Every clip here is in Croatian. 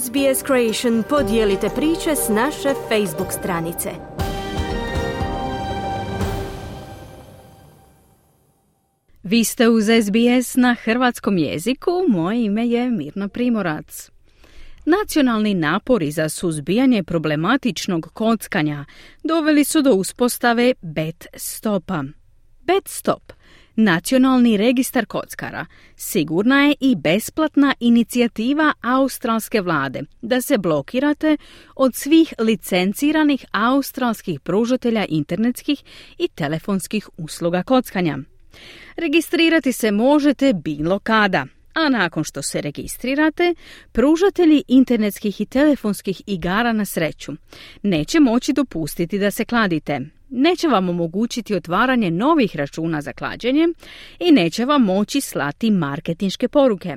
SBS Creation podijelite priče s naše Facebook stranice. Vi ste uz SBS na hrvatskom jeziku, moje ime je Mirna Primorac. Nacionalni napori za suzbijanje problematičnog kockanja doveli su do uspostave Bet Stopa. Bet Stop Nacionalni registar kockara sigurna je i besplatna inicijativa australske vlade da se blokirate od svih licenciranih australskih pružatelja internetskih i telefonskih usluga kockanja. Registrirati se možete bilo kada, a nakon što se registrirate, pružatelji internetskih i telefonskih igara na sreću neće moći dopustiti da se kladite neće vam omogućiti otvaranje novih računa za klađenje i neće vam moći slati marketinške poruke.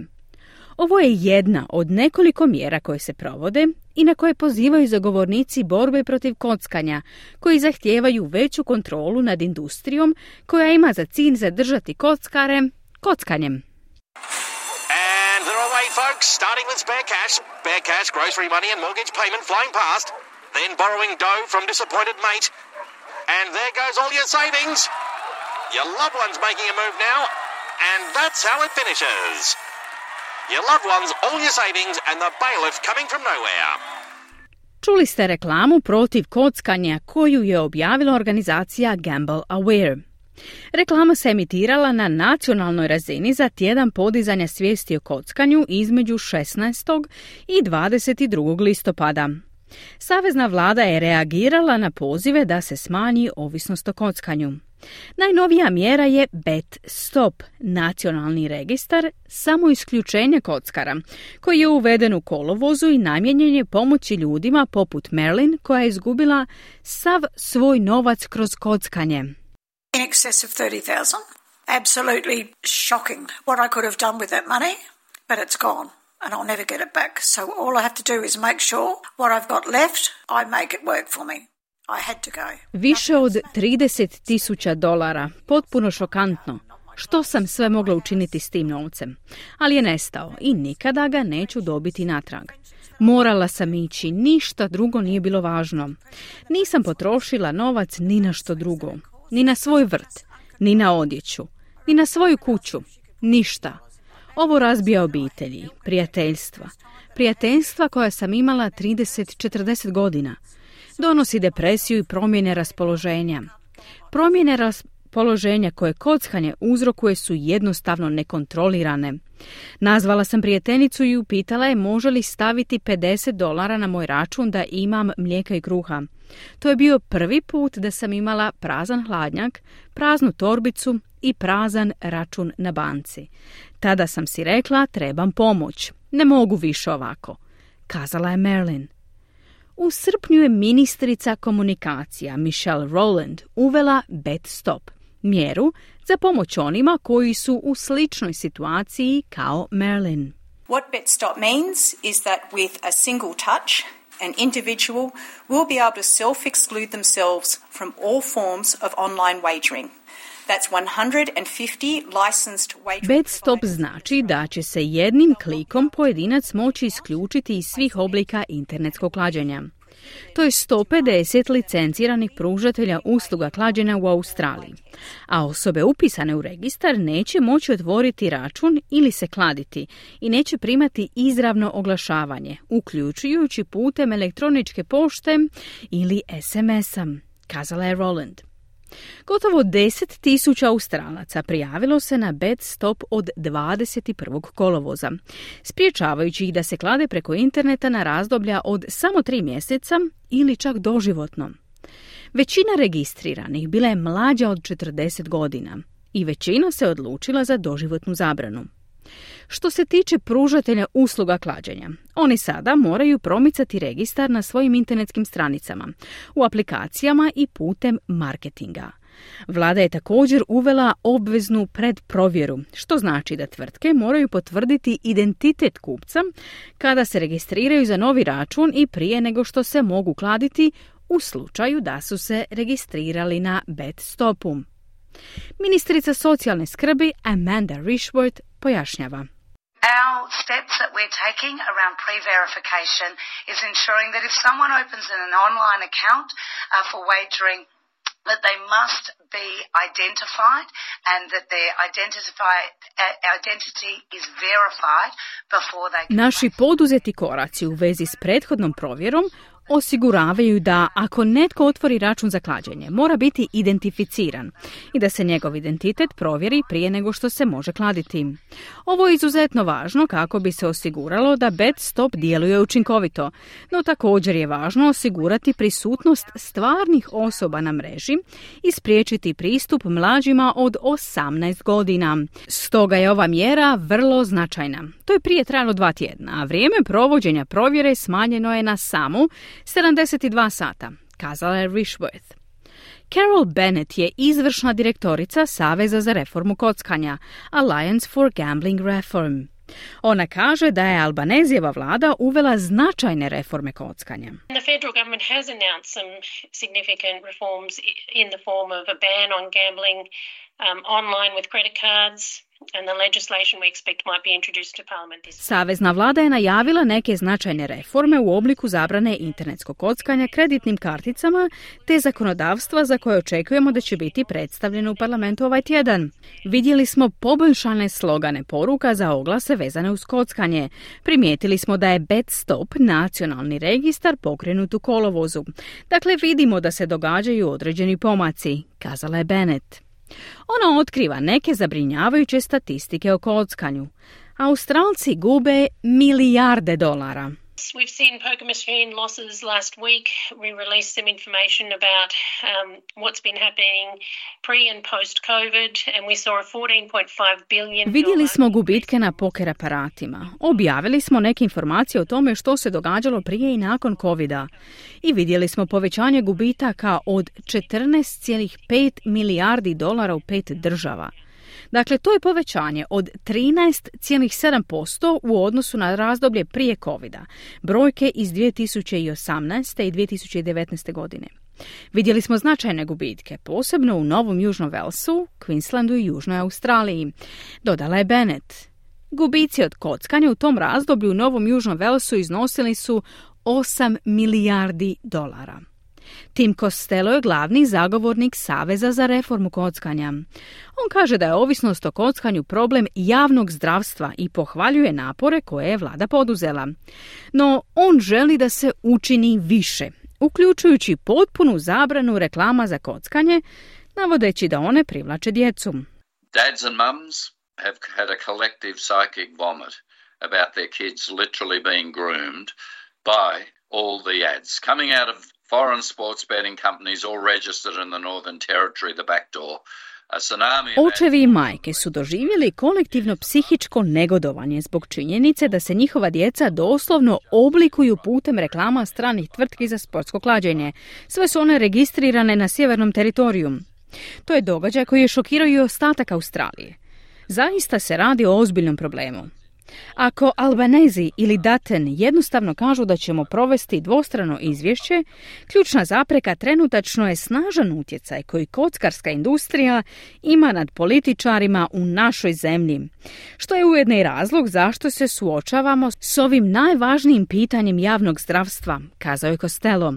Ovo je jedna od nekoliko mjera koje se provode i na koje pozivaju zagovornici borbe protiv kockanja, koji zahtijevaju veću kontrolu nad industrijom koja ima za cilj zadržati kockare kockanjem. Folks, starting with spare cash. Spare cash, grocery money and mortgage payment flying past. Then borrowing dough from disappointed mate. And there goes all your savings. Your loved one's making a move now, and that's how it finishes. Your loved ones, all your savings, and the bailiff coming from nowhere. Čuli ste reklamu protiv kockanja koju je objavila organizacija Gamble Aware. Reklama se emitirala na nacionalnoj razini za tjedan podizanja svijesti o kockanju između 16. i 22. listopada. Savezna vlada je reagirala na pozive da se smanji ovisnost o kockanju. Najnovija mjera je Bet Stop, nacionalni registar samo isključenje kockara, koji je uveden u kolovozu i namijenjen je pomoći ljudima poput Merlin koja je izgubila sav svoj novac kroz kockanje. In excess of 30,000. Absolutely shocking what I could have done with that money, but it's gone and I'll never get it back. So all I have to do is make sure what I've got left, I make it work for me. I had to go. Više od 30 tisuća dolara, potpuno šokantno. Što sam sve mogla učiniti s tim novcem? Ali je nestao i nikada ga neću dobiti natrag. Morala sam ići, ništa drugo nije bilo važno. Nisam potrošila novac ni na što drugo. Ni na svoj vrt, ni na odjeću, ni na svoju kuću. Ništa. Ovo razbija obitelji, prijateljstva. Prijateljstva koja sam imala 30-40 godina. Donosi depresiju i promjene raspoloženja. Promjene raspoloženja koje kockanje uzrokuje su jednostavno nekontrolirane. Nazvala sam prijateljicu i upitala je može li staviti 50 dolara na moj račun da imam mlijeka i kruha. To je bio prvi put da sam imala prazan hladnjak, praznu torbicu i prazan račun na banci. Tada sam si rekla trebam pomoć. Ne mogu više ovako. Kazala je Merlin. U srpnju je ministrica komunikacija Michelle Rowland uvela Bet Stop, mjeru za pomoć onima koji su u sličnoj situaciji kao Merlin. What Bet Stop means is that with a single touch, an individual will be able to self-exclude themselves from all forms of online wagering – stop znači da će se jednim klikom pojedinac moći isključiti iz svih oblika internetskog klađenja. To je 150 licenciranih pružatelja usluga klađenja u Australiji, a osobe upisane u registar neće moći otvoriti račun ili se kladiti i neće primati izravno oglašavanje, uključujući putem elektroničke pošte ili SMS-a, kazala je Roland. Gotovo 10.000 Australaca prijavilo se na bed stop od 21. kolovoza, spriječavajući ih da se klade preko interneta na razdoblja od samo tri mjeseca ili čak doživotno. Većina registriranih bila je mlađa od 40 godina i većina se odlučila za doživotnu zabranu. Što se tiče pružatelja usluga klađenja, oni sada moraju promicati registar na svojim internetskim stranicama, u aplikacijama i putem marketinga. Vlada je također uvela obveznu predprovjeru, što znači da tvrtke moraju potvrditi identitet kupca kada se registriraju za novi račun i prije nego što se mogu kladiti u slučaju da su se registrirali na bet stopu. Ministrica socijalne skrbi Amanda Rishworth pojašnjava. Our steps that we're taking around pre-verification is ensuring that if someone opens an online account uh, for wagering that they must be identified and that their uh, identity is verified before they Naši poduzeti koraci u vezi s prethodnom provjerom osiguravaju da ako netko otvori račun za klađenje, mora biti identificiran i da se njegov identitet provjeri prije nego što se može kladiti. Ovo je izuzetno važno kako bi se osiguralo da stop djeluje učinkovito, no također je važno osigurati prisutnost stvarnih osoba na mreži i spriječiti pristup mlađima od 18 godina. Stoga je ova mjera vrlo značajna. To je prije trajalo dva tjedna, a vrijeme provođenja provjere smanjeno je na samu 72 sata, kazala je Rishworth. Carol Bennett je izvršna direktorica Saveza za reformu kockanja, Alliance for Gambling Reform. Ona kaže da je Albanezijeva vlada uvela značajne reforme kockanja. The federal has announced some significant reforms in the form of a ban on gambling um, online with credit cards, Savezna vlada je najavila neke značajne reforme u obliku zabrane internetskog kockanja kreditnim karticama te zakonodavstva za koje očekujemo da će biti predstavljeno u parlamentu ovaj tjedan. Vidjeli smo poboljšane slogane poruka za oglase vezane uz kockanje. Primijetili smo da je BetStop nacionalni registar pokrenut u kolovozu. Dakle, vidimo da se događaju određeni pomaci, kazala je Bennett. Ona otkriva neke zabrinjavajuće statistike o kockanju. Australci gube milijarde dolara. We've seen poker machine losses last week. We released some information about um, what's been happening pre and post COVID and we saw a 14.5 billion Vidjeli smo gubitke na poker aparatima. Objavili smo neke informacije o tome što se događalo prije i nakon covida. I vidjeli smo povećanje gubitaka od 14,5 milijardi dolara u pet država. Dakle, to je povećanje od 13,7% u odnosu na razdoblje prije covid brojke iz 2018. i 2019. godine. Vidjeli smo značajne gubitke, posebno u Novom Južnom Velsu, Queenslandu i Južnoj Australiji. Dodala je Bennett. Gubici od kockanja u tom razdoblju u Novom Južnom Velsu iznosili su 8 milijardi dolara. Tim Costello je glavni zagovornik Saveza za reformu kockanja. On kaže da je ovisnost o kockanju problem javnog zdravstva i pohvaljuje napore koje je vlada poduzela. No, on želi da se učini više, uključujući potpunu zabranu reklama za kockanje, navodeći da one privlače djecu. Dads and mums have had a collective psychic vomit about their kids literally being groomed by all the ads coming out of foreign sports betting companies all registered in the Northern Territory, the back door. Očevi i majke su doživjeli kolektivno psihičko negodovanje zbog činjenice da se njihova djeca doslovno oblikuju putem reklama stranih tvrtki za sportsko klađenje. Sve su one registrirane na sjevernom teritoriju. To je događaj koji je šokirao i ostatak Australije. Zaista se radi o ozbiljnom problemu. Ako Albanezi ili Daten jednostavno kažu da ćemo provesti dvostrano izvješće, ključna zapreka trenutačno je snažan utjecaj koji kockarska industrija ima nad političarima u našoj zemlji, što je ujedno i razlog zašto se suočavamo s ovim najvažnijim pitanjem javnog zdravstva, kazao je Costello.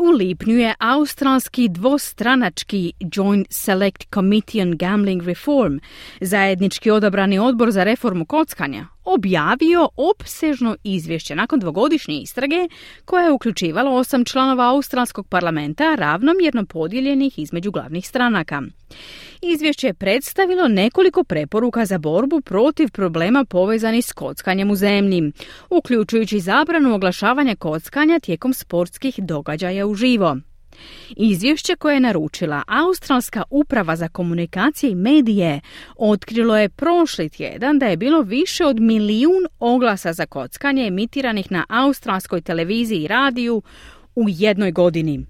U lipnju je australski dvostranački Joint Select Committee on Gambling Reform, zajednički odabrani odbor za reformu kockanja, objavio opsežno izvješće nakon dvogodišnje istrage koja je uključivala osam članova australskog parlamenta ravnomjerno podijeljenih između glavnih stranaka. Izvješće je predstavilo nekoliko preporuka za borbu protiv problema povezanih s kockanjem u zemlji, uključujući zabranu oglašavanja kockanja tijekom sportskih događaja uživo. Izvješće koje je naručila Australska uprava za komunikacije i medije otkrilo je prošli tjedan da je bilo više od milijun oglasa za kockanje emitiranih na australskoj televiziji i radiju u jednoj godini.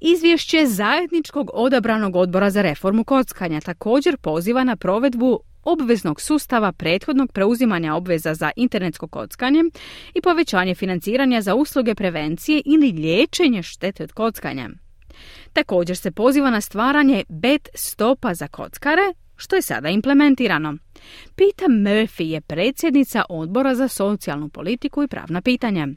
Izvješće zajedničkog odabranog odbora za reformu kockanja također poziva na provedbu obveznog sustava prethodnog preuzimanja obveza za internetsko kockanje i povećanje financiranja za usluge prevencije ili liječenje štete od kockanja. Također se poziva na stvaranje bet stopa za kockare, što je sada implementirano. Pita Murphy je predsjednica odbora za socijalnu politiku i pravna pitanja.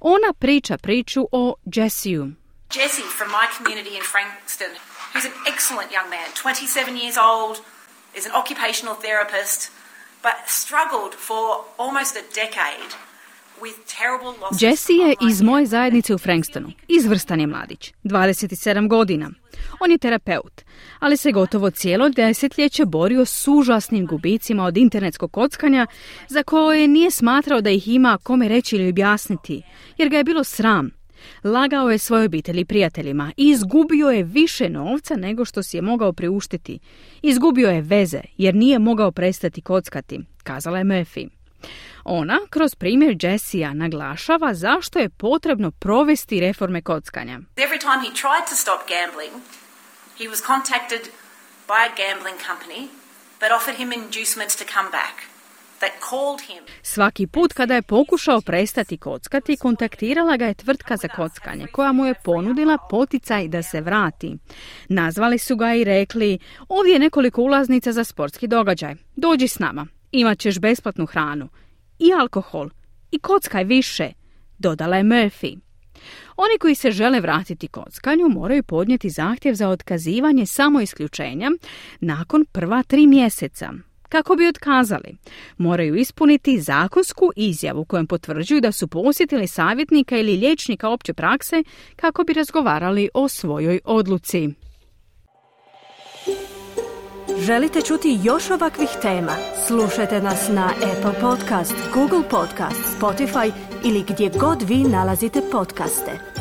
Ona priča priču o Jessiju. Jesse from my community in Frankston, who's an excellent young man, 27 years old, is an occupational therapist, but struggled for almost a decade Jesse je iz moje zajednice u Frankstonu. Izvrstan je mladić, 27 godina. On je terapeut, ali se gotovo cijelo desetljeće borio s užasnim gubicima od internetskog kockanja za koje nije smatrao da ih ima kome reći ili objasniti, jer ga je bilo sram. Lagao je svojoj obitelji prijateljima i izgubio je više novca nego što si je mogao priuštiti. Izgubio je veze jer nije mogao prestati kockati, kazala je Murphy. Ona kroz primjer Jessija naglašava zašto je potrebno provesti reforme kockanja. Every. Svaki put kada je pokušao prestati kockati, kontaktirala ga je tvrtka za kockanje koja mu je ponudila poticaj da se vrati. Nazvali su ga i rekli, ovdje je nekoliko ulaznica za sportski događaj, dođi s nama, imat ćeš besplatnu hranu i alkohol i kockaj više, dodala je Murphy. Oni koji se žele vratiti kockanju moraju podnijeti zahtjev za otkazivanje samo isključenja nakon prva tri mjeseca. Kako bi otkazali, moraju ispuniti zakonsku izjavu kojom potvrđuju da su posjetili savjetnika ili liječnika opće prakse kako bi razgovarali o svojoj odluci. Želite čuti još ovakvih tema? Slušajte nas na Apple Podcast, Google Podcast, Spotify ili gdje god vi nalazite podcaste.